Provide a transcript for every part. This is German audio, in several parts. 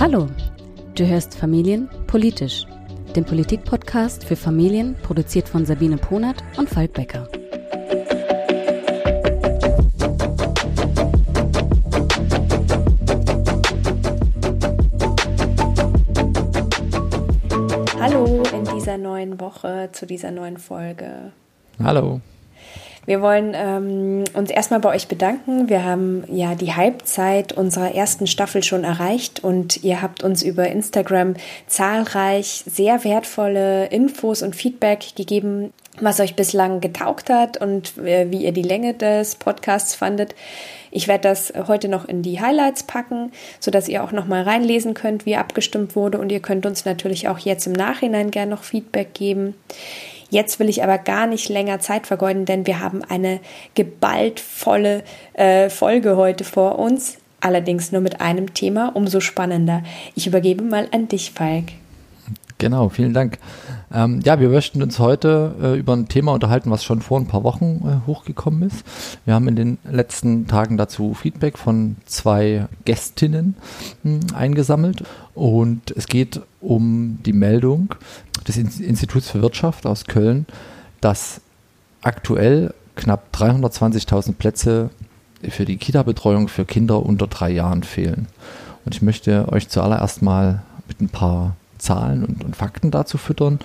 Hallo, du hörst Familien politisch, den Politikpodcast für Familien, produziert von Sabine Ponert und Falk Becker. Hallo in dieser neuen Woche zu dieser neuen Folge. Hallo. Wir wollen ähm, uns erstmal bei euch bedanken. Wir haben ja die Halbzeit unserer ersten Staffel schon erreicht und ihr habt uns über Instagram zahlreich sehr wertvolle Infos und Feedback gegeben, was euch bislang getaugt hat und äh, wie ihr die Länge des Podcasts fandet. Ich werde das heute noch in die Highlights packen, sodass ihr auch noch mal reinlesen könnt, wie abgestimmt wurde und ihr könnt uns natürlich auch jetzt im Nachhinein gerne noch Feedback geben. Jetzt will ich aber gar nicht länger Zeit vergeuden, denn wir haben eine geballt volle äh, Folge heute vor uns. Allerdings nur mit einem Thema, umso spannender. Ich übergebe mal an dich, Falk. Genau, vielen Dank. Ähm, ja, wir möchten uns heute äh, über ein Thema unterhalten, was schon vor ein paar Wochen äh, hochgekommen ist. Wir haben in den letzten Tagen dazu Feedback von zwei Gästinnen mh, hm, eingesammelt und es geht um die Meldung des Instituts für Wirtschaft aus Köln, dass aktuell knapp 320.000 Plätze für die Kita-Betreuung für Kinder unter drei Jahren fehlen. Und ich möchte euch zuallererst mal mit ein paar Zahlen und, und Fakten dazu füttern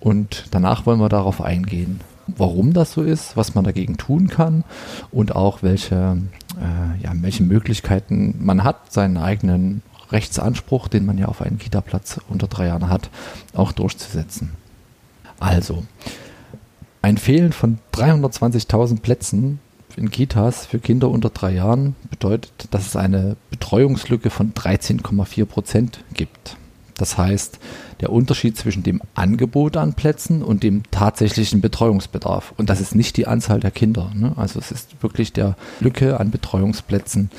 und danach wollen wir darauf eingehen, warum das so ist, was man dagegen tun kann und auch welche, äh, ja, welche Möglichkeiten man hat, seinen eigenen Rechtsanspruch, den man ja auf einen Kita-Platz unter drei Jahren hat, auch durchzusetzen. Also, ein Fehlen von 320.000 Plätzen in Kitas für Kinder unter drei Jahren bedeutet, dass es eine Betreuungslücke von 13,4 Prozent gibt. Das heißt, der Unterschied zwischen dem Angebot an Plätzen und dem tatsächlichen Betreuungsbedarf. Und das ist nicht die Anzahl der Kinder. Ne? Also es ist wirklich der Lücke an Betreuungsplätzen.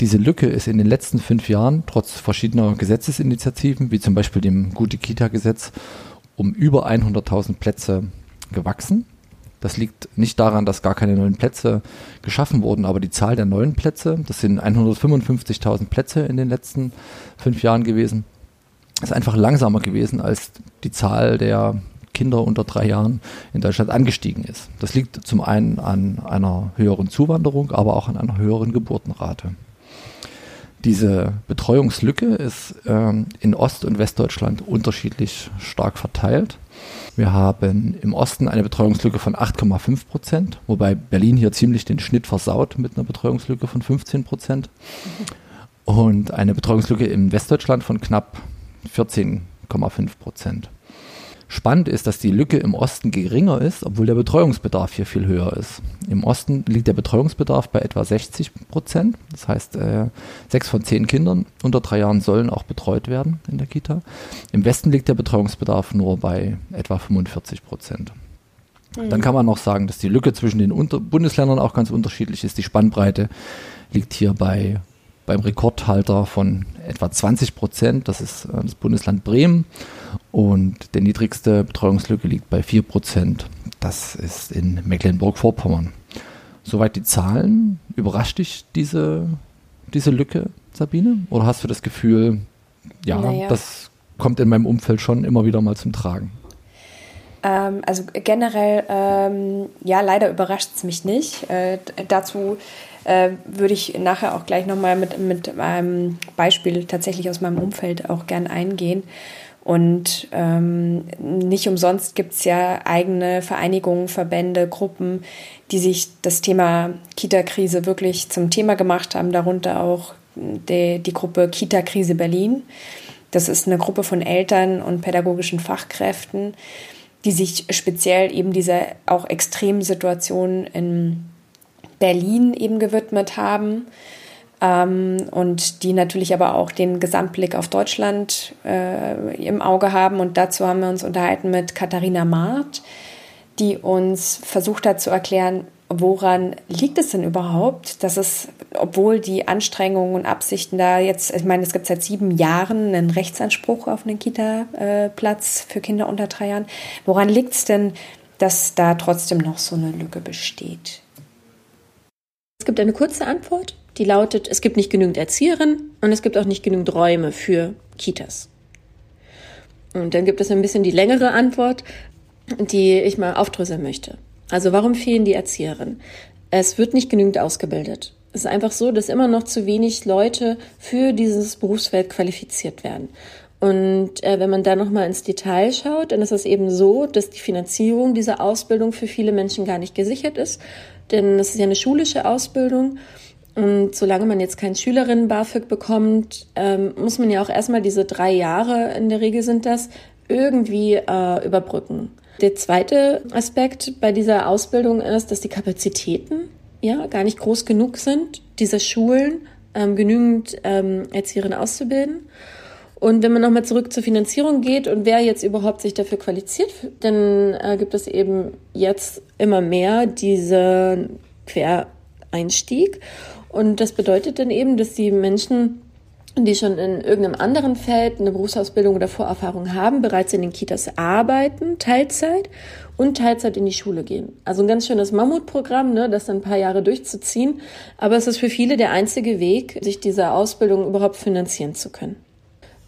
Diese Lücke ist in den letzten fünf Jahren, trotz verschiedener Gesetzesinitiativen, wie zum Beispiel dem Gute-Kita-Gesetz, um über 100.000 Plätze gewachsen. Das liegt nicht daran, dass gar keine neuen Plätze geschaffen wurden, aber die Zahl der neuen Plätze, das sind 155.000 Plätze in den letzten fünf Jahren gewesen, ist einfach langsamer gewesen, als die Zahl der Kinder unter drei Jahren in Deutschland angestiegen ist. Das liegt zum einen an einer höheren Zuwanderung, aber auch an einer höheren Geburtenrate. Diese Betreuungslücke ist ähm, in Ost- und Westdeutschland unterschiedlich stark verteilt. Wir haben im Osten eine Betreuungslücke von 8,5 Prozent, wobei Berlin hier ziemlich den Schnitt versaut mit einer Betreuungslücke von 15 Prozent. Und eine Betreuungslücke im Westdeutschland von knapp 14,5 Prozent. Spannend ist, dass die Lücke im Osten geringer ist, obwohl der Betreuungsbedarf hier viel höher ist. Im Osten liegt der Betreuungsbedarf bei etwa 60 Prozent. Das heißt, äh, sechs von zehn Kindern unter drei Jahren sollen auch betreut werden in der Kita. Im Westen liegt der Betreuungsbedarf nur bei etwa 45 Prozent. Mhm. Dann kann man noch sagen, dass die Lücke zwischen den Bundesländern auch ganz unterschiedlich ist. Die Spannbreite liegt hier bei beim Rekordhalter von etwa 20 Prozent. Das ist äh, das Bundesland Bremen. Und der niedrigste Betreuungslücke liegt bei 4 Prozent. Das ist in Mecklenburg-Vorpommern. Soweit die Zahlen. Überrascht dich diese, diese Lücke, Sabine? Oder hast du das Gefühl, ja, naja. das kommt in meinem Umfeld schon immer wieder mal zum Tragen? Ähm, also generell, ähm, ja, leider überrascht es mich nicht. Äh, dazu äh, würde ich nachher auch gleich nochmal mit, mit einem Beispiel tatsächlich aus meinem Umfeld auch gern eingehen. Und ähm, nicht umsonst gibt es ja eigene Vereinigungen, Verbände, Gruppen, die sich das Thema Kita-Krise wirklich zum Thema gemacht haben, darunter auch die, die Gruppe Kita-Krise Berlin. Das ist eine Gruppe von Eltern und pädagogischen Fachkräften, die sich speziell eben dieser auch extremen Situation in Berlin eben gewidmet haben ähm, und die natürlich aber auch den Gesamtblick auf Deutschland äh, im Auge haben. Und dazu haben wir uns unterhalten mit Katharina Maart, die uns versucht hat zu erklären, woran liegt es denn überhaupt, dass es, obwohl die Anstrengungen und Absichten da jetzt, ich meine, es gibt seit sieben Jahren einen Rechtsanspruch auf einen Kita-Platz für Kinder unter drei Jahren, woran liegt es denn, dass da trotzdem noch so eine Lücke besteht? gibt eine kurze Antwort, die lautet, es gibt nicht genügend Erzieherinnen und es gibt auch nicht genügend Räume für Kitas. Und dann gibt es ein bisschen die längere Antwort, die ich mal aufdröseln möchte. Also warum fehlen die Erzieherinnen? Es wird nicht genügend ausgebildet. Es ist einfach so, dass immer noch zu wenig Leute für dieses Berufsfeld qualifiziert werden. Und äh, wenn man da nochmal ins Detail schaut, dann ist es eben so, dass die Finanzierung dieser Ausbildung für viele Menschen gar nicht gesichert ist. Denn es ist ja eine schulische Ausbildung. Und solange man jetzt kein Schülerinnen-BAföG bekommt, ähm, muss man ja auch erstmal diese drei Jahre, in der Regel sind das, irgendwie äh, überbrücken. Der zweite Aspekt bei dieser Ausbildung ist, dass die Kapazitäten ja gar nicht groß genug sind, diese Schulen ähm, genügend ähm, Erzieherinnen auszubilden. Und wenn man nochmal zurück zur Finanzierung geht und wer jetzt überhaupt sich dafür qualifiziert, dann äh, gibt es eben jetzt immer mehr diese Quereinstieg. Und das bedeutet dann eben, dass die Menschen, die schon in irgendeinem anderen Feld eine Berufsausbildung oder Vorerfahrung haben, bereits in den Kitas arbeiten, Teilzeit und Teilzeit in die Schule gehen. Also ein ganz schönes Mammutprogramm, ne, das dann ein paar Jahre durchzuziehen. Aber es ist für viele der einzige Weg, sich diese Ausbildung überhaupt finanzieren zu können.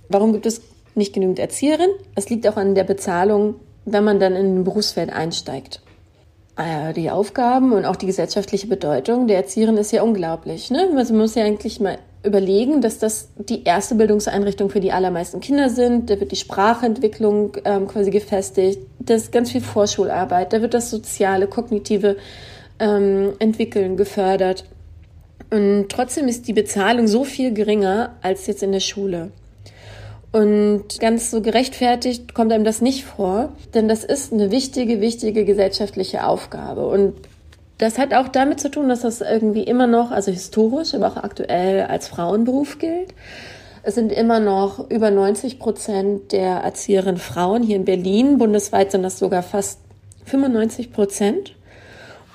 Warum gibt es nicht genügend Erzieherinnen? Es liegt auch an der Bezahlung, wenn man dann in ein Berufsfeld einsteigt. Ah die Aufgaben und auch die gesellschaftliche Bedeutung der Erzieherin ist ja unglaublich. Ne? Also man muss ja eigentlich mal überlegen, dass das die erste Bildungseinrichtung für die allermeisten Kinder sind. Da wird die Sprachentwicklung ähm, quasi gefestigt. Da ist ganz viel Vorschularbeit. Da wird das soziale, kognitive ähm, Entwickeln gefördert. Und trotzdem ist die Bezahlung so viel geringer als jetzt in der Schule. Und ganz so gerechtfertigt kommt einem das nicht vor, denn das ist eine wichtige, wichtige gesellschaftliche Aufgabe. Und das hat auch damit zu tun, dass das irgendwie immer noch, also historisch, aber auch aktuell als Frauenberuf gilt. Es sind immer noch über 90 Prozent der Erzieherinnen Frauen hier in Berlin. Bundesweit sind das sogar fast 95 Prozent.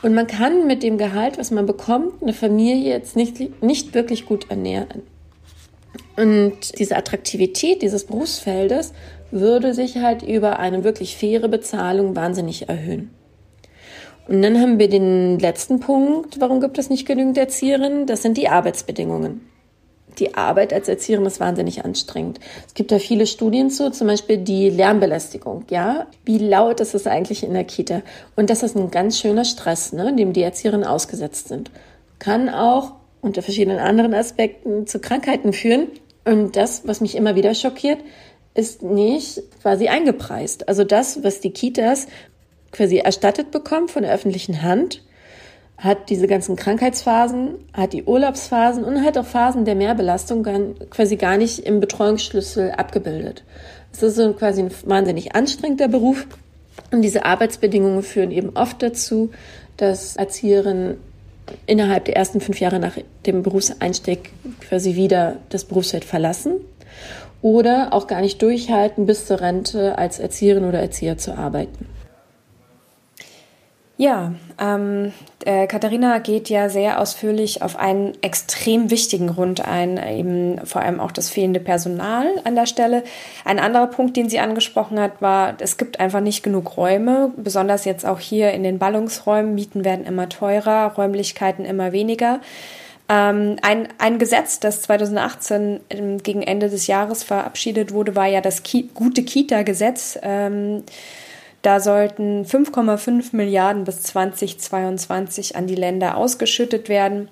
Und man kann mit dem Gehalt, was man bekommt, eine Familie jetzt nicht, nicht wirklich gut ernähren. Und diese Attraktivität dieses Berufsfeldes würde sich halt über eine wirklich faire Bezahlung wahnsinnig erhöhen. Und dann haben wir den letzten Punkt, warum gibt es nicht genügend Erzieherinnen? Das sind die Arbeitsbedingungen. Die Arbeit als Erzieherin ist wahnsinnig anstrengend. Es gibt da viele Studien zu, zum Beispiel die Lärmbelästigung. Ja, wie laut ist es eigentlich in der Kita? Und das ist ein ganz schöner Stress, ne, dem die Erzieherinnen ausgesetzt sind. Kann auch unter verschiedenen anderen Aspekten zu Krankheiten führen, und das, was mich immer wieder schockiert, ist nicht quasi eingepreist. Also das, was die Kitas quasi erstattet bekommen von der öffentlichen Hand, hat diese ganzen Krankheitsphasen, hat die Urlaubsphasen und hat auch Phasen der Mehrbelastung quasi gar nicht im Betreuungsschlüssel abgebildet. Es ist so quasi ein wahnsinnig anstrengender Beruf und diese Arbeitsbedingungen führen eben oft dazu, dass Erzieherinnen innerhalb der ersten fünf Jahre nach dem Berufseinstieg quasi wieder das Berufsfeld verlassen oder auch gar nicht durchhalten, bis zur Rente als Erzieherin oder Erzieher zu arbeiten. Ja, ähm, äh, Katharina geht ja sehr ausführlich auf einen extrem wichtigen Grund ein, eben vor allem auch das fehlende Personal an der Stelle. Ein anderer Punkt, den sie angesprochen hat, war, es gibt einfach nicht genug Räume, besonders jetzt auch hier in den Ballungsräumen. Mieten werden immer teurer, Räumlichkeiten immer weniger. Ähm, ein, ein Gesetz, das 2018 ähm, gegen Ende des Jahres verabschiedet wurde, war ja das Ki gute Kita-Gesetz. Ähm, da sollten 5,5 Milliarden bis 2022 an die Länder ausgeschüttet werden.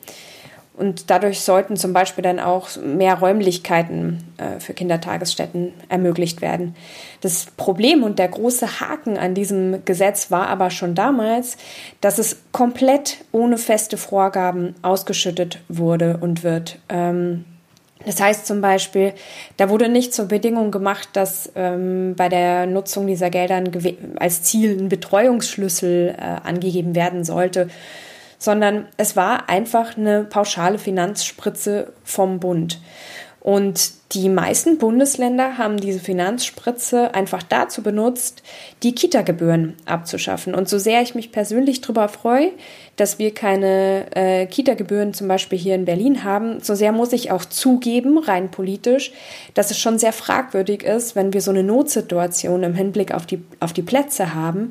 Und dadurch sollten zum Beispiel dann auch mehr Räumlichkeiten äh, für Kindertagesstätten ermöglicht werden. Das Problem und der große Haken an diesem Gesetz war aber schon damals, dass es komplett ohne feste Vorgaben ausgeschüttet wurde und wird. Ähm, das heißt zum Beispiel, da wurde nicht zur Bedingung gemacht, dass ähm, bei der Nutzung dieser Gelder als Ziel ein Betreuungsschlüssel äh, angegeben werden sollte, sondern es war einfach eine pauschale Finanzspritze vom Bund. Und die meisten Bundesländer haben diese Finanzspritze einfach dazu benutzt, die Kita-Gebühren abzuschaffen. Und so sehr ich mich persönlich darüber freue, dass wir keine äh, Kita-Gebühren zum Beispiel hier in Berlin haben, so sehr muss ich auch zugeben, rein politisch, dass es schon sehr fragwürdig ist, wenn wir so eine Notsituation im Hinblick auf die, auf die Plätze haben,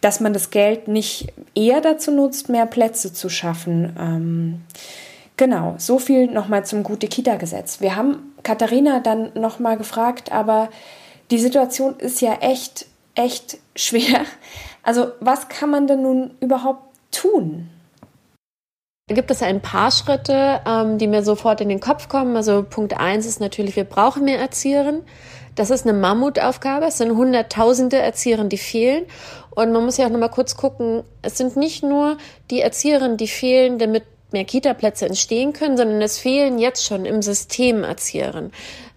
dass man das Geld nicht eher dazu nutzt, mehr Plätze zu schaffen. Ähm, genau, so viel nochmal zum Gute-Kita-Gesetz. Wir haben Katharina dann nochmal gefragt, aber die Situation ist ja echt, echt schwer. Also was kann man denn nun überhaupt tun? Da gibt es ein paar Schritte, ähm, die mir sofort in den Kopf kommen. Also Punkt eins ist natürlich, wir brauchen mehr Erzieherinnen. Das ist eine Mammutaufgabe. Es sind Hunderttausende Erzieherinnen, die fehlen. Und man muss ja auch nochmal kurz gucken, es sind nicht nur die Erzieherinnen, die fehlen, damit mehr Kita-Plätze entstehen können, sondern es fehlen jetzt schon im System Erzieherinnen.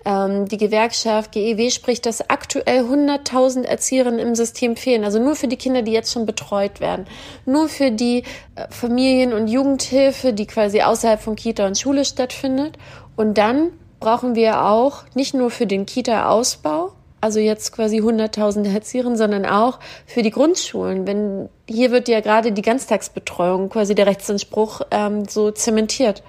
Ähm, die Gewerkschaft GEW spricht, dass aktuell 100.000 Erzieherinnen im System fehlen. Also nur für die Kinder, die jetzt schon betreut werden. Nur für die äh, Familien- und Jugendhilfe, die quasi außerhalb von Kita und Schule stattfindet. Und dann brauchen wir auch nicht nur für den Kita-Ausbau, also jetzt quasi 100.000 Erzieherinnen, sondern auch für die Grundschulen. Wenn hier wird ja gerade die Ganztagsbetreuung, quasi der Rechtsanspruch ähm, so zementiert.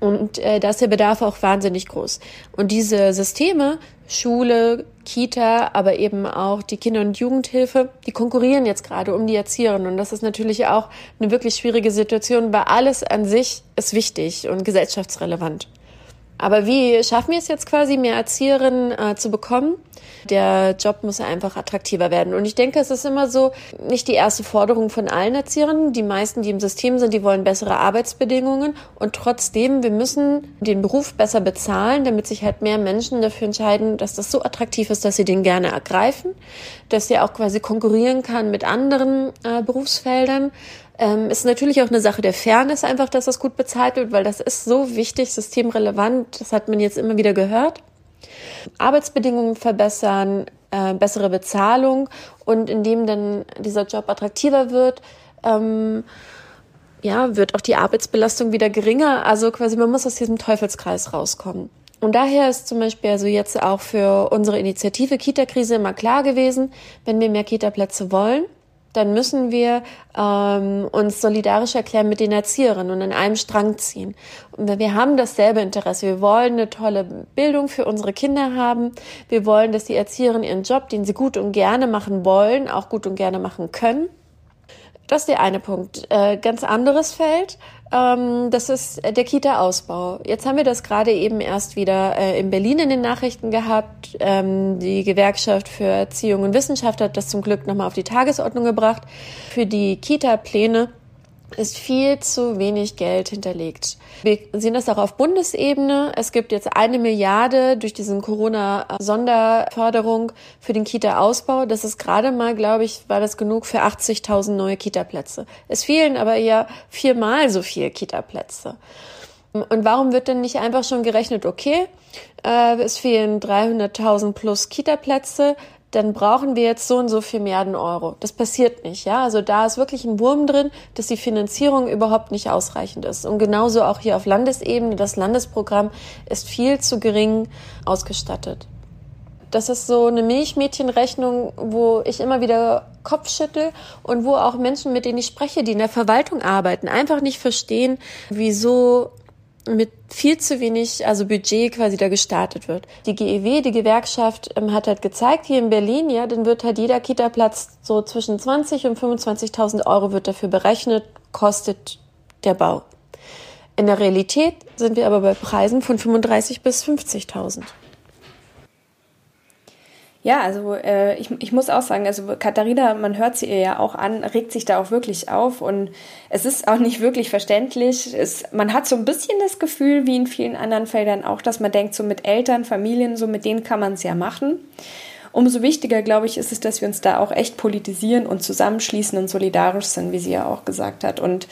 Und äh, da ist der Bedarf auch wahnsinnig groß. Und diese Systeme, Schule, Kita, aber eben auch die Kinder- und Jugendhilfe, die konkurrieren jetzt gerade um die Erzieherinnen. Und das ist natürlich auch eine wirklich schwierige Situation, weil alles an sich ist wichtig und gesellschaftsrelevant. Aber wie schaffen wir es jetzt quasi, mehr Erzieherinnen äh, zu bekommen? Der Job muss einfach attraktiver werden. Und ich denke, es ist immer so, nicht die erste Forderung von allen Erzieherinnen. Die meisten, die im System sind, die wollen bessere Arbeitsbedingungen. Und trotzdem, wir müssen den Beruf besser bezahlen, damit sich halt mehr Menschen dafür entscheiden, dass das so attraktiv ist, dass sie den gerne ergreifen, dass er auch quasi konkurrieren kann mit anderen äh, Berufsfeldern. Ähm, ist natürlich auch eine Sache der Fairness einfach, dass das gut bezahlt wird, weil das ist so wichtig, systemrelevant. Das hat man jetzt immer wieder gehört. Arbeitsbedingungen verbessern, äh, bessere Bezahlung und indem dann dieser Job attraktiver wird, ähm, ja, wird auch die Arbeitsbelastung wieder geringer. Also quasi, man muss aus diesem Teufelskreis rauskommen. Und daher ist zum Beispiel also jetzt auch für unsere Initiative Kita-Krise immer klar gewesen, wenn wir mehr Kita-Plätze wollen, dann müssen wir ähm, uns solidarisch erklären mit den Erzieherinnen und an einem Strang ziehen. Und wir haben dasselbe Interesse. Wir wollen eine tolle Bildung für unsere Kinder haben. Wir wollen, dass die Erzieherinnen ihren Job, den sie gut und gerne machen wollen, auch gut und gerne machen können. Das ist der eine Punkt. Äh, ganz anderes Feld ähm, das ist der Kita-Ausbau. Jetzt haben wir das gerade eben erst wieder äh, in Berlin in den Nachrichten gehabt. Ähm, die Gewerkschaft für Erziehung und Wissenschaft hat das zum Glück nochmal auf die Tagesordnung gebracht. Für die Kita-Pläne ist viel zu wenig Geld hinterlegt. Wir sehen das auch auf Bundesebene. Es gibt jetzt eine Milliarde durch diesen Corona-Sonderförderung für den Kita-Ausbau. Das ist gerade mal, glaube ich, war das genug für 80.000 neue Kita-Plätze. Es fehlen aber ja viermal so viel Kita-Plätze. Und warum wird denn nicht einfach schon gerechnet, okay, äh, es fehlen 300.000 plus Kita-Plätze, dann brauchen wir jetzt so und so viel Milliarden Euro. Das passiert nicht, ja. Also da ist wirklich ein Wurm drin, dass die Finanzierung überhaupt nicht ausreichend ist. Und genauso auch hier auf Landesebene. Das Landesprogramm ist viel zu gering ausgestattet. Das ist so eine Milchmädchenrechnung, wo ich immer wieder Kopf schüttel und wo auch Menschen, mit denen ich spreche, die in der Verwaltung arbeiten, einfach nicht verstehen, wieso mit viel zu wenig, also Budget quasi da gestartet wird. Die GEW, die Gewerkschaft, ähm, hat halt gezeigt, hier in Berlin, ja, dann wird halt jeder Kita-Platz so zwischen 20 und 25.000 Euro wird dafür berechnet, kostet der Bau. In der Realität sind wir aber bei Preisen von 35 bis 50.000. Ja, also äh, ich, ich muss auch sagen, also Katharina, man hört sie ihr ja auch an, regt sich da auch wirklich auf und es ist auch nicht wirklich verständlich. Es, man hat so ein bisschen das Gefühl, wie in vielen anderen Feldern auch, dass man denkt, so mit Eltern, Familien, so mit denen kann man es ja machen. Umso wichtiger, glaube ich, ist es, dass wir uns da auch echt politisieren und zusammenschließen und solidarisch sind, wie sie ja auch gesagt hat. Und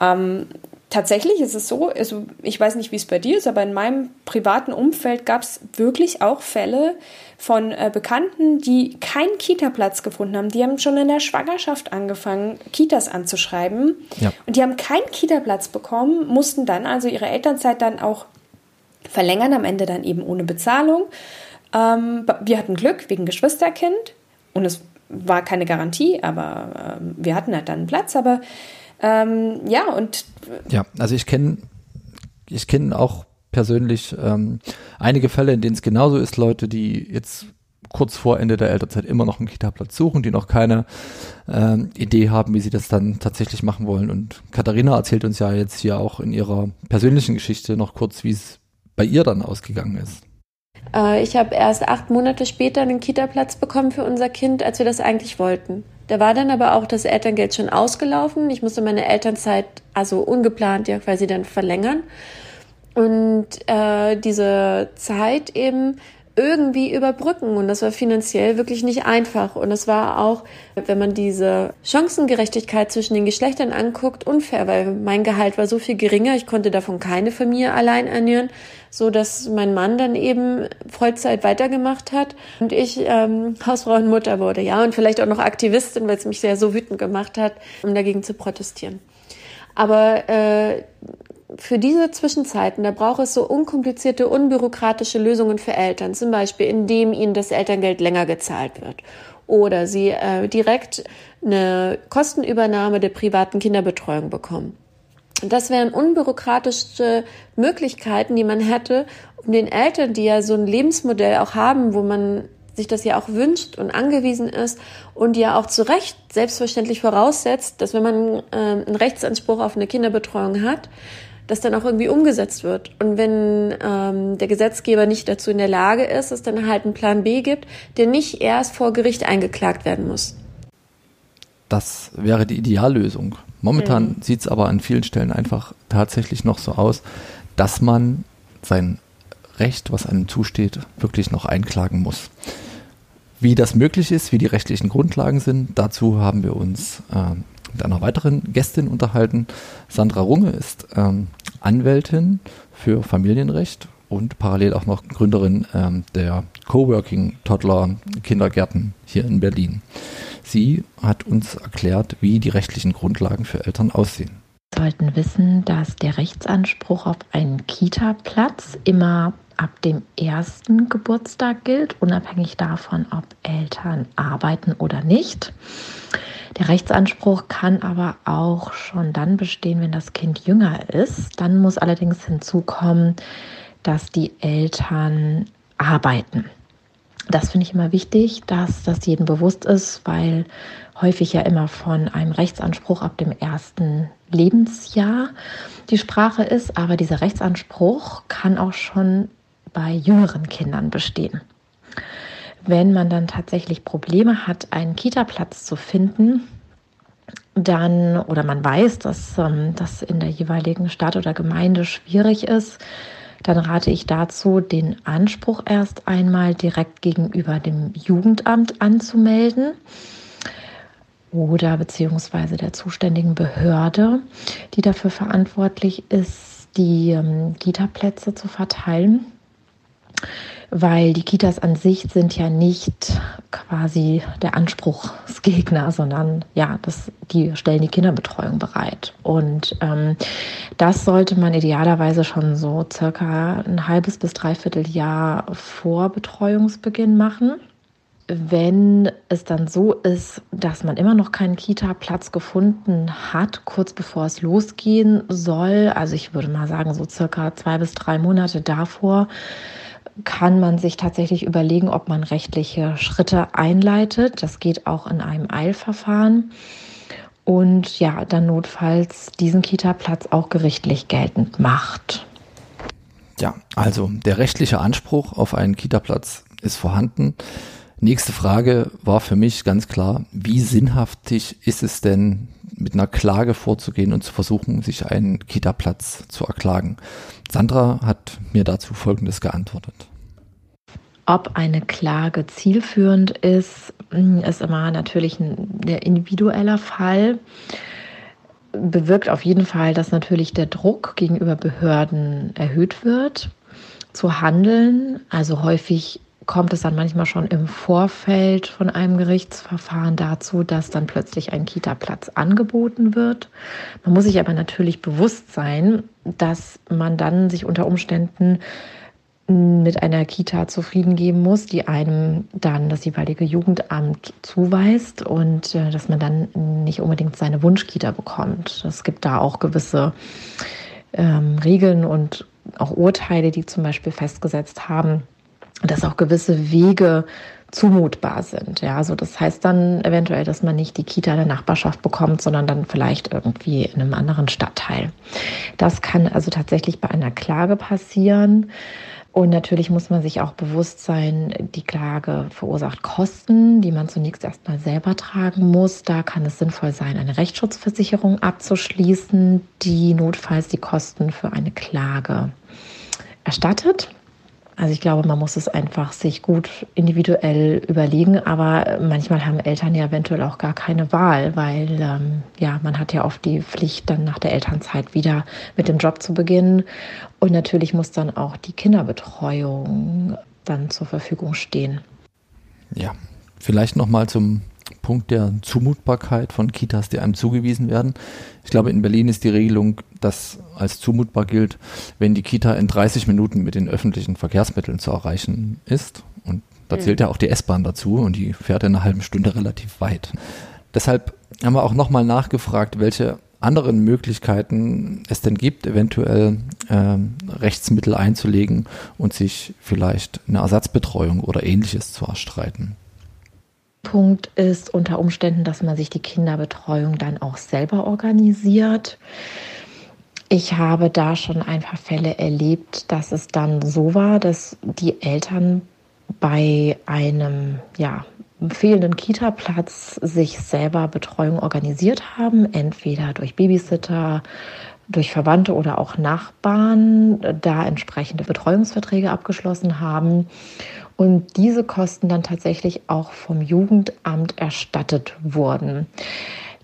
ähm, tatsächlich ist es so, also ich weiß nicht, wie es bei dir ist, aber in meinem privaten Umfeld gab es wirklich auch Fälle von äh, Bekannten, die keinen Kita-Platz gefunden haben. Die haben schon in der Schwangerschaft angefangen, Kitas anzuschreiben. Ja. Und die haben keinen Kita-Platz bekommen, mussten dann also ihre Elternzeit dann auch verlängern, am Ende dann eben ohne Bezahlung. Ähm, wir hatten Glück wegen Geschwisterkind und es war keine Garantie, aber ähm, wir hatten halt dann einen Platz, aber ähm, ja, und. Ja, also ich kenne ich kenne auch persönlich ähm, einige Fälle, in denen es genauso ist, Leute, die jetzt kurz vor Ende der Elternzeit immer noch einen Kita-Platz suchen, die noch keine ähm, Idee haben, wie sie das dann tatsächlich machen wollen. Und Katharina erzählt uns ja jetzt hier auch in ihrer persönlichen Geschichte noch kurz, wie es bei ihr dann ausgegangen ist. Äh, ich habe erst acht Monate später einen Kita-Platz bekommen für unser Kind, als wir das eigentlich wollten. Da war dann aber auch das Elterngeld schon ausgelaufen. Ich musste meine Elternzeit also ungeplant ja quasi dann verlängern. Und äh, diese Zeit eben irgendwie überbrücken. Und das war finanziell wirklich nicht einfach. Und es war auch, wenn man diese Chancengerechtigkeit zwischen den Geschlechtern anguckt, unfair, weil mein Gehalt war so viel geringer. Ich konnte davon keine Familie allein ernähren, so dass mein Mann dann eben Vollzeit weitergemacht hat und ich ähm, Hausfrau und Mutter wurde. Ja, und vielleicht auch noch Aktivistin, weil es mich sehr so wütend gemacht hat, um dagegen zu protestieren. Aber äh, für diese Zwischenzeiten, da braucht es so unkomplizierte, unbürokratische Lösungen für Eltern, zum Beispiel indem ihnen das Elterngeld länger gezahlt wird oder sie äh, direkt eine Kostenübernahme der privaten Kinderbetreuung bekommen. Das wären unbürokratische Möglichkeiten, die man hätte, um den Eltern, die ja so ein Lebensmodell auch haben, wo man sich das ja auch wünscht und angewiesen ist und ja auch zu Recht selbstverständlich voraussetzt, dass wenn man äh, einen Rechtsanspruch auf eine Kinderbetreuung hat, das dann auch irgendwie umgesetzt wird. Und wenn ähm, der Gesetzgeber nicht dazu in der Lage ist, es dann halt einen Plan B gibt, der nicht erst vor Gericht eingeklagt werden muss. Das wäre die Ideallösung. Momentan mhm. sieht es aber an vielen Stellen einfach tatsächlich noch so aus, dass man sein Recht, was einem zusteht, wirklich noch einklagen muss. Wie das möglich ist, wie die rechtlichen Grundlagen sind, dazu haben wir uns äh, mit einer weiteren Gästin unterhalten. Sandra Runge ist ähm, Anwältin für Familienrecht und parallel auch noch Gründerin ähm, der Coworking Toddler Kindergärten hier in Berlin. Sie hat uns erklärt, wie die rechtlichen Grundlagen für Eltern aussehen. Sollten wissen, dass der Rechtsanspruch auf einen Kita-Platz immer ab dem ersten Geburtstag gilt, unabhängig davon, ob Eltern arbeiten oder nicht. Der Rechtsanspruch kann aber auch schon dann bestehen, wenn das Kind jünger ist. Dann muss allerdings hinzukommen, dass die Eltern arbeiten. Das finde ich immer wichtig, dass das jedem bewusst ist, weil häufig ja immer von einem Rechtsanspruch ab dem ersten Lebensjahr die Sprache ist. Aber dieser Rechtsanspruch kann auch schon bei jüngeren Kindern bestehen. Wenn man dann tatsächlich Probleme hat, einen Kita-Platz zu finden, dann oder man weiß, dass ähm, das in der jeweiligen Stadt oder Gemeinde schwierig ist, dann rate ich dazu, den Anspruch erst einmal direkt gegenüber dem Jugendamt anzumelden oder beziehungsweise der zuständigen Behörde, die dafür verantwortlich ist, die ähm, Kita-Plätze zu verteilen weil die Kitas an sich sind ja nicht quasi der Anspruchsgegner, sondern ja, das, die stellen die Kinderbetreuung bereit. Und ähm, das sollte man idealerweise schon so circa ein halbes bis dreiviertel Jahr vor Betreuungsbeginn machen. Wenn es dann so ist, dass man immer noch keinen Kita-Platz gefunden hat, kurz bevor es losgehen soll, also ich würde mal sagen, so circa zwei bis drei Monate davor, kann man sich tatsächlich überlegen, ob man rechtliche Schritte einleitet. Das geht auch in einem Eilverfahren. Und ja, dann notfalls diesen Kita-Platz auch gerichtlich geltend macht. Ja, also der rechtliche Anspruch auf einen Kita-Platz ist vorhanden. Nächste Frage war für mich ganz klar, wie sinnhaftig ist es denn, mit einer Klage vorzugehen und zu versuchen, sich einen Kita-Platz zu erklagen? Sandra hat mir dazu Folgendes geantwortet. Ob eine Klage zielführend ist, ist immer natürlich ein individueller Fall. Bewirkt auf jeden Fall, dass natürlich der Druck gegenüber Behörden erhöht wird, zu handeln. Also häufig kommt es dann manchmal schon im Vorfeld von einem Gerichtsverfahren dazu, dass dann plötzlich ein Kita-Platz angeboten wird. Man muss sich aber natürlich bewusst sein, dass man dann sich unter Umständen mit einer Kita zufrieden geben muss, die einem dann das jeweilige Jugendamt zuweist und äh, dass man dann nicht unbedingt seine Wunschkita bekommt. Es gibt da auch gewisse ähm, Regeln und auch Urteile, die zum Beispiel festgesetzt haben, dass auch gewisse Wege zumutbar sind. Ja, also das heißt dann eventuell, dass man nicht die Kita in der Nachbarschaft bekommt, sondern dann vielleicht irgendwie in einem anderen Stadtteil. Das kann also tatsächlich bei einer Klage passieren. Und natürlich muss man sich auch bewusst sein, die Klage verursacht Kosten, die man zunächst erstmal selber tragen muss. Da kann es sinnvoll sein, eine Rechtsschutzversicherung abzuschließen, die notfalls die Kosten für eine Klage erstattet. Also ich glaube, man muss es einfach sich gut individuell überlegen, aber manchmal haben Eltern ja eventuell auch gar keine Wahl, weil ähm, ja, man hat ja oft die Pflicht, dann nach der Elternzeit wieder mit dem Job zu beginnen. Und natürlich muss dann auch die Kinderbetreuung dann zur Verfügung stehen. Ja, vielleicht nochmal zum Punkt der Zumutbarkeit von Kitas, die einem zugewiesen werden. Ich glaube, in Berlin ist die Regelung, dass als zumutbar gilt, wenn die Kita in 30 Minuten mit den öffentlichen Verkehrsmitteln zu erreichen ist. Und da mhm. zählt ja auch die S-Bahn dazu und die fährt in einer halben Stunde relativ weit. Deshalb haben wir auch nochmal nachgefragt, welche anderen Möglichkeiten es denn gibt, eventuell äh, Rechtsmittel einzulegen und sich vielleicht eine Ersatzbetreuung oder ähnliches zu erstreiten. Punkt ist unter Umständen, dass man sich die Kinderbetreuung dann auch selber organisiert. Ich habe da schon ein paar Fälle erlebt, dass es dann so war, dass die Eltern bei einem ja, fehlenden Kita-Platz sich selber Betreuung organisiert haben, entweder durch Babysitter, durch Verwandte oder auch Nachbarn, da entsprechende Betreuungsverträge abgeschlossen haben und diese Kosten dann tatsächlich auch vom Jugendamt erstattet wurden.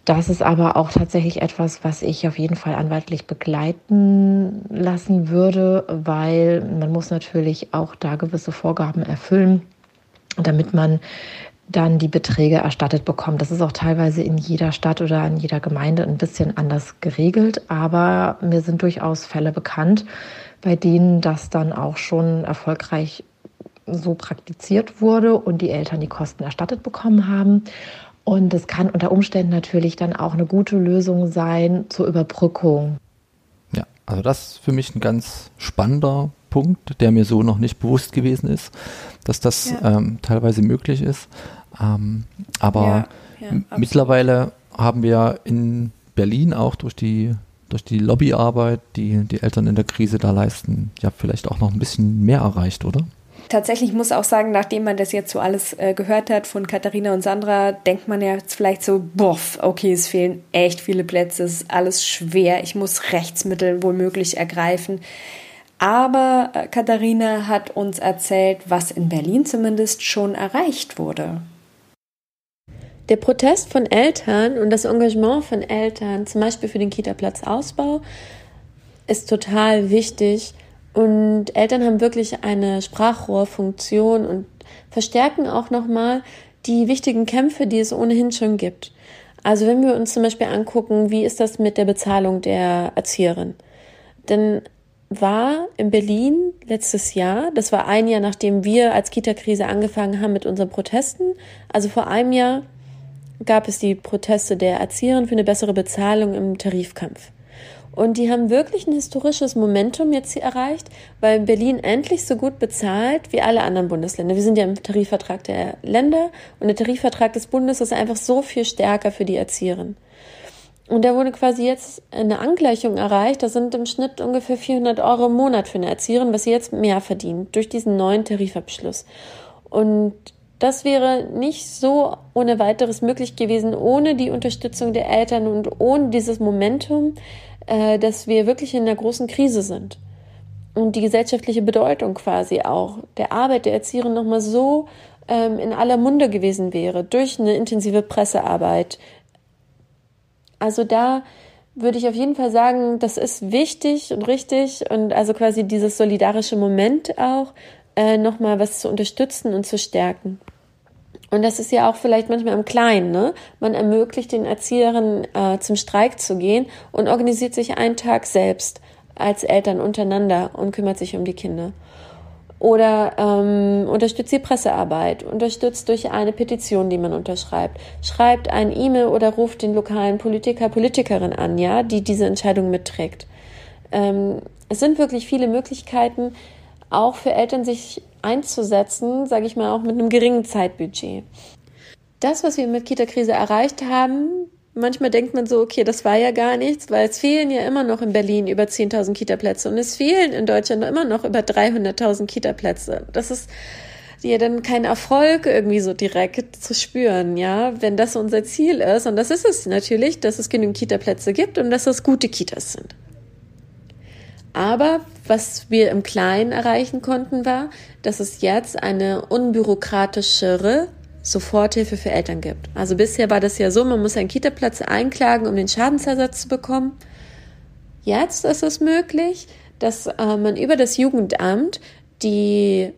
Das ist aber auch tatsächlich etwas, was ich auf jeden Fall anwaltlich begleiten lassen würde, weil man muss natürlich auch da gewisse Vorgaben erfüllen, damit man dann die Beträge erstattet bekommt. Das ist auch teilweise in jeder Stadt oder in jeder Gemeinde ein bisschen anders geregelt, aber mir sind durchaus Fälle bekannt, bei denen das dann auch schon erfolgreich so praktiziert wurde und die Eltern die Kosten erstattet bekommen haben. Und es kann unter Umständen natürlich dann auch eine gute Lösung sein zur Überbrückung. Ja, also das ist für mich ein ganz spannender Punkt, der mir so noch nicht bewusst gewesen ist, dass das ja. ähm, teilweise möglich ist. Ähm, aber ja, ja, mittlerweile haben wir in Berlin auch durch die durch die Lobbyarbeit, die die Eltern in der Krise da leisten, ja vielleicht auch noch ein bisschen mehr erreicht, oder? Tatsächlich muss auch sagen, nachdem man das jetzt so alles äh, gehört hat von Katharina und Sandra, denkt man ja jetzt vielleicht so, boah, okay, es fehlen echt viele Plätze, es ist alles schwer, ich muss Rechtsmittel womöglich ergreifen. Aber äh, Katharina hat uns erzählt, was in Berlin zumindest schon erreicht wurde. Der Protest von Eltern und das Engagement von Eltern, zum Beispiel für den Kita-Platzausbau, ist total wichtig und Eltern haben wirklich eine Sprachrohrfunktion und verstärken auch nochmal die wichtigen Kämpfe, die es ohnehin schon gibt. Also wenn wir uns zum Beispiel angucken, wie ist das mit der Bezahlung der Erzieherin? Dann war in Berlin letztes Jahr, das war ein Jahr nachdem wir als Kita-Krise angefangen haben mit unseren Protesten, also vor einem Jahr gab es die Proteste der Erzieherin für eine bessere Bezahlung im Tarifkampf. Und die haben wirklich ein historisches Momentum jetzt hier erreicht, weil Berlin endlich so gut bezahlt wie alle anderen Bundesländer. Wir sind ja im Tarifvertrag der Länder und der Tarifvertrag des Bundes ist einfach so viel stärker für die Erzieherinnen. Und da wurde quasi jetzt eine Angleichung erreicht. Das sind im Schnitt ungefähr 400 Euro im Monat für eine Erzieherin, was sie jetzt mehr verdient durch diesen neuen Tarifabschluss. Und das wäre nicht so ohne weiteres möglich gewesen, ohne die Unterstützung der Eltern und ohne dieses Momentum, äh, dass wir wirklich in einer großen Krise sind. Und die gesellschaftliche Bedeutung quasi auch der Arbeit der Erzieherin nochmal so ähm, in aller Munde gewesen wäre durch eine intensive Pressearbeit. Also da würde ich auf jeden Fall sagen, das ist wichtig und richtig und also quasi dieses solidarische Moment auch äh, nochmal was zu unterstützen und zu stärken. Und das ist ja auch vielleicht manchmal im Kleinen. Ne? Man ermöglicht den Erzieherinnen äh, zum Streik zu gehen und organisiert sich einen Tag selbst als Eltern untereinander und kümmert sich um die Kinder. Oder ähm, unterstützt die Pressearbeit, unterstützt durch eine Petition, die man unterschreibt, schreibt ein E-Mail oder ruft den lokalen Politiker, Politikerin an, ja, die diese Entscheidung mitträgt. Ähm, es sind wirklich viele Möglichkeiten, auch für Eltern sich einzusetzen, sage ich mal auch mit einem geringen Zeitbudget. Das, was wir mit Kita-Krise erreicht haben, manchmal denkt man so, okay, das war ja gar nichts, weil es fehlen ja immer noch in Berlin über 10.000 Kita-Plätze und es fehlen in Deutschland immer noch über 300.000 Kita-Plätze. Das ist ja dann kein Erfolg irgendwie so direkt zu spüren, ja, wenn das unser Ziel ist. Und das ist es natürlich, dass es genügend Kita-Plätze gibt und dass es gute Kitas sind. Aber was wir im Kleinen erreichen konnten, war, dass es jetzt eine unbürokratischere Soforthilfe für Eltern gibt. Also bisher war das ja so, man muss einen Kita-Platz einklagen, um den Schadensersatz zu bekommen. Jetzt ist es möglich, dass äh, man über das Jugendamt die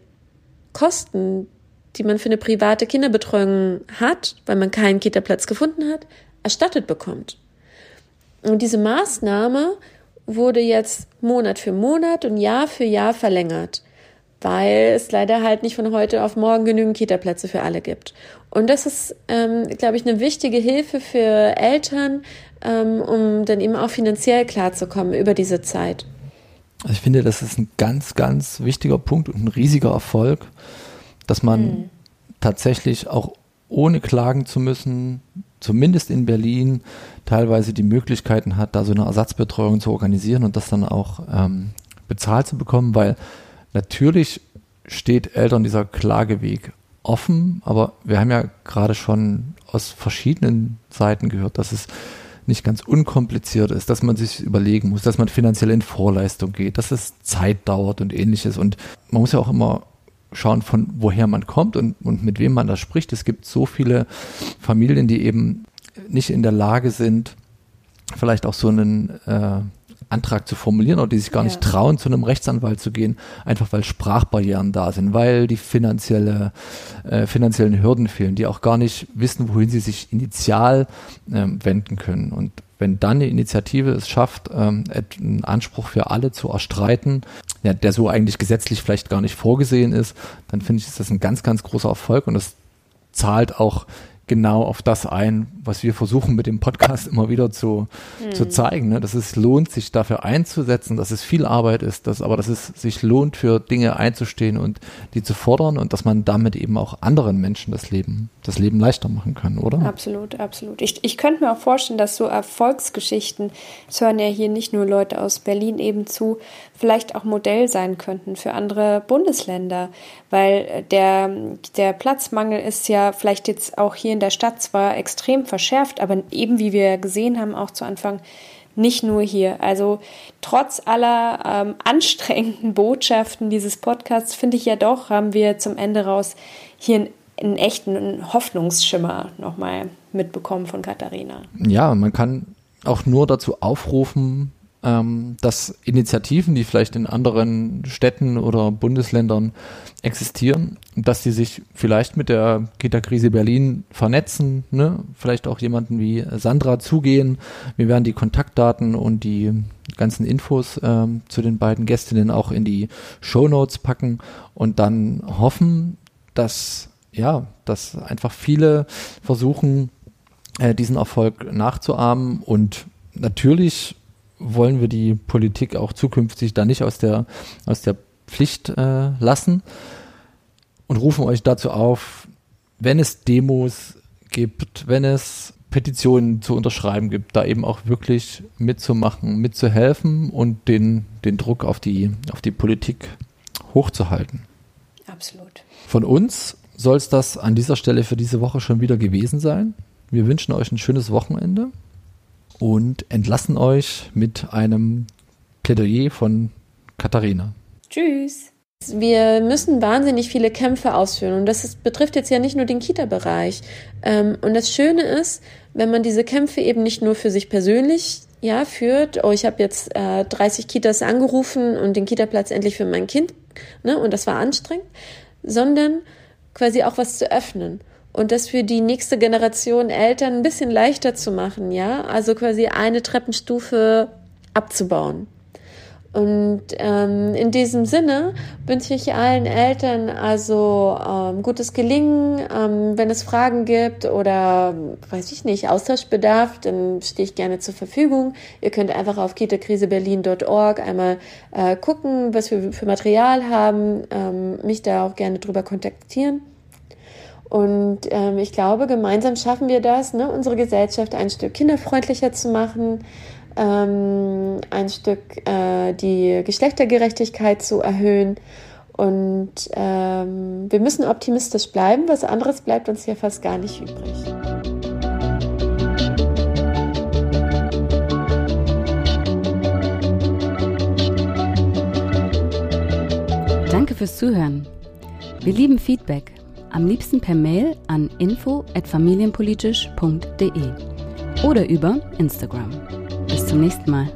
Kosten, die man für eine private Kinderbetreuung hat, weil man keinen Kita-Platz gefunden hat, erstattet bekommt. Und diese Maßnahme wurde jetzt Monat für Monat und Jahr für Jahr verlängert, weil es leider halt nicht von heute auf morgen genügend Kita-Plätze für alle gibt. Und das ist, ähm, glaube ich, eine wichtige Hilfe für Eltern, ähm, um dann eben auch finanziell klarzukommen über diese Zeit. Also ich finde, das ist ein ganz, ganz wichtiger Punkt und ein riesiger Erfolg, dass man mhm. tatsächlich auch ohne klagen zu müssen, zumindest in Berlin, teilweise die Möglichkeiten hat, da so eine Ersatzbetreuung zu organisieren und das dann auch ähm, bezahlt zu bekommen, weil natürlich steht Eltern dieser Klageweg offen, aber wir haben ja gerade schon aus verschiedenen Seiten gehört, dass es nicht ganz unkompliziert ist, dass man sich überlegen muss, dass man finanziell in Vorleistung geht, dass es Zeit dauert und ähnliches. Und man muss ja auch immer schauen, von woher man kommt und, und mit wem man da spricht. Es gibt so viele Familien, die eben nicht in der Lage sind, vielleicht auch so einen äh, Antrag zu formulieren oder die sich gar ja. nicht trauen, zu einem Rechtsanwalt zu gehen, einfach weil Sprachbarrieren da sind, weil die finanzielle, äh, finanziellen Hürden fehlen, die auch gar nicht wissen, wohin sie sich initial ähm, wenden können. Und wenn dann eine Initiative es schafft, ähm, einen Anspruch für alle zu erstreiten, ja, der so eigentlich gesetzlich vielleicht gar nicht vorgesehen ist, dann finde ich, ist das ein ganz, ganz großer Erfolg und das zahlt auch genau auf das ein, was wir versuchen mit dem Podcast immer wieder zu, mhm. zu zeigen, ne? dass es lohnt, sich dafür einzusetzen, dass es viel Arbeit ist, dass, aber dass es sich lohnt, für Dinge einzustehen und die zu fordern und dass man damit eben auch anderen Menschen das Leben, das Leben leichter machen kann, oder? Absolut, absolut. Ich, ich könnte mir auch vorstellen, dass so Erfolgsgeschichten, es hören ja hier nicht nur Leute aus Berlin eben zu, vielleicht auch Modell sein könnten für andere Bundesländer, weil der, der Platzmangel ist ja vielleicht jetzt auch hier in der Stadt zwar extrem verschärft, aber eben wie wir gesehen haben, auch zu Anfang nicht nur hier. Also trotz aller ähm, anstrengenden Botschaften dieses Podcasts finde ich ja doch, haben wir zum Ende raus hier einen, einen echten Hoffnungsschimmer nochmal mitbekommen von Katharina. Ja, man kann auch nur dazu aufrufen, ähm, dass Initiativen, die vielleicht in anderen Städten oder Bundesländern existieren, dass die sich vielleicht mit der Kita-Krise Berlin vernetzen, ne? vielleicht auch jemanden wie Sandra zugehen. Wir werden die Kontaktdaten und die ganzen Infos ähm, zu den beiden Gästinnen auch in die Show Notes packen und dann hoffen, dass ja, dass einfach viele versuchen, äh, diesen Erfolg nachzuahmen und natürlich wollen wir die Politik auch zukünftig da nicht aus der, aus der Pflicht äh, lassen und rufen euch dazu auf, wenn es Demos gibt, wenn es Petitionen zu unterschreiben gibt, da eben auch wirklich mitzumachen, mitzuhelfen und den, den Druck auf die, auf die Politik hochzuhalten. Absolut. Von uns soll es das an dieser Stelle für diese Woche schon wieder gewesen sein. Wir wünschen euch ein schönes Wochenende und entlassen euch mit einem Plädoyer von Katharina. Tschüss. Wir müssen wahnsinnig viele Kämpfe ausführen und das ist, betrifft jetzt ja nicht nur den Kita-Bereich. Ähm, und das Schöne ist, wenn man diese Kämpfe eben nicht nur für sich persönlich ja, führt, oh, ich habe jetzt äh, 30 Kitas angerufen und den Kita-Platz endlich für mein Kind, ne, und das war anstrengend, sondern quasi auch was zu öffnen und das für die nächste Generation Eltern ein bisschen leichter zu machen, ja, also quasi eine Treppenstufe abzubauen. Und ähm, in diesem Sinne wünsche ich allen Eltern also ähm, gutes Gelingen. Ähm, wenn es Fragen gibt oder, weiß ich nicht, Austauschbedarf, dann stehe ich gerne zur Verfügung. Ihr könnt einfach auf kitakriseberlin.org einmal äh, gucken, was wir für Material haben, ähm, mich da auch gerne drüber kontaktieren. Und ähm, ich glaube, gemeinsam schaffen wir das, ne, unsere Gesellschaft ein Stück kinderfreundlicher zu machen, ähm, ein Stück äh, die Geschlechtergerechtigkeit zu erhöhen. Und ähm, wir müssen optimistisch bleiben, was anderes bleibt uns ja fast gar nicht übrig. Danke fürs Zuhören. Wir lieben Feedback. Am liebsten per Mail an info@familienpolitisch.de oder über Instagram. Bis zum nächsten Mal.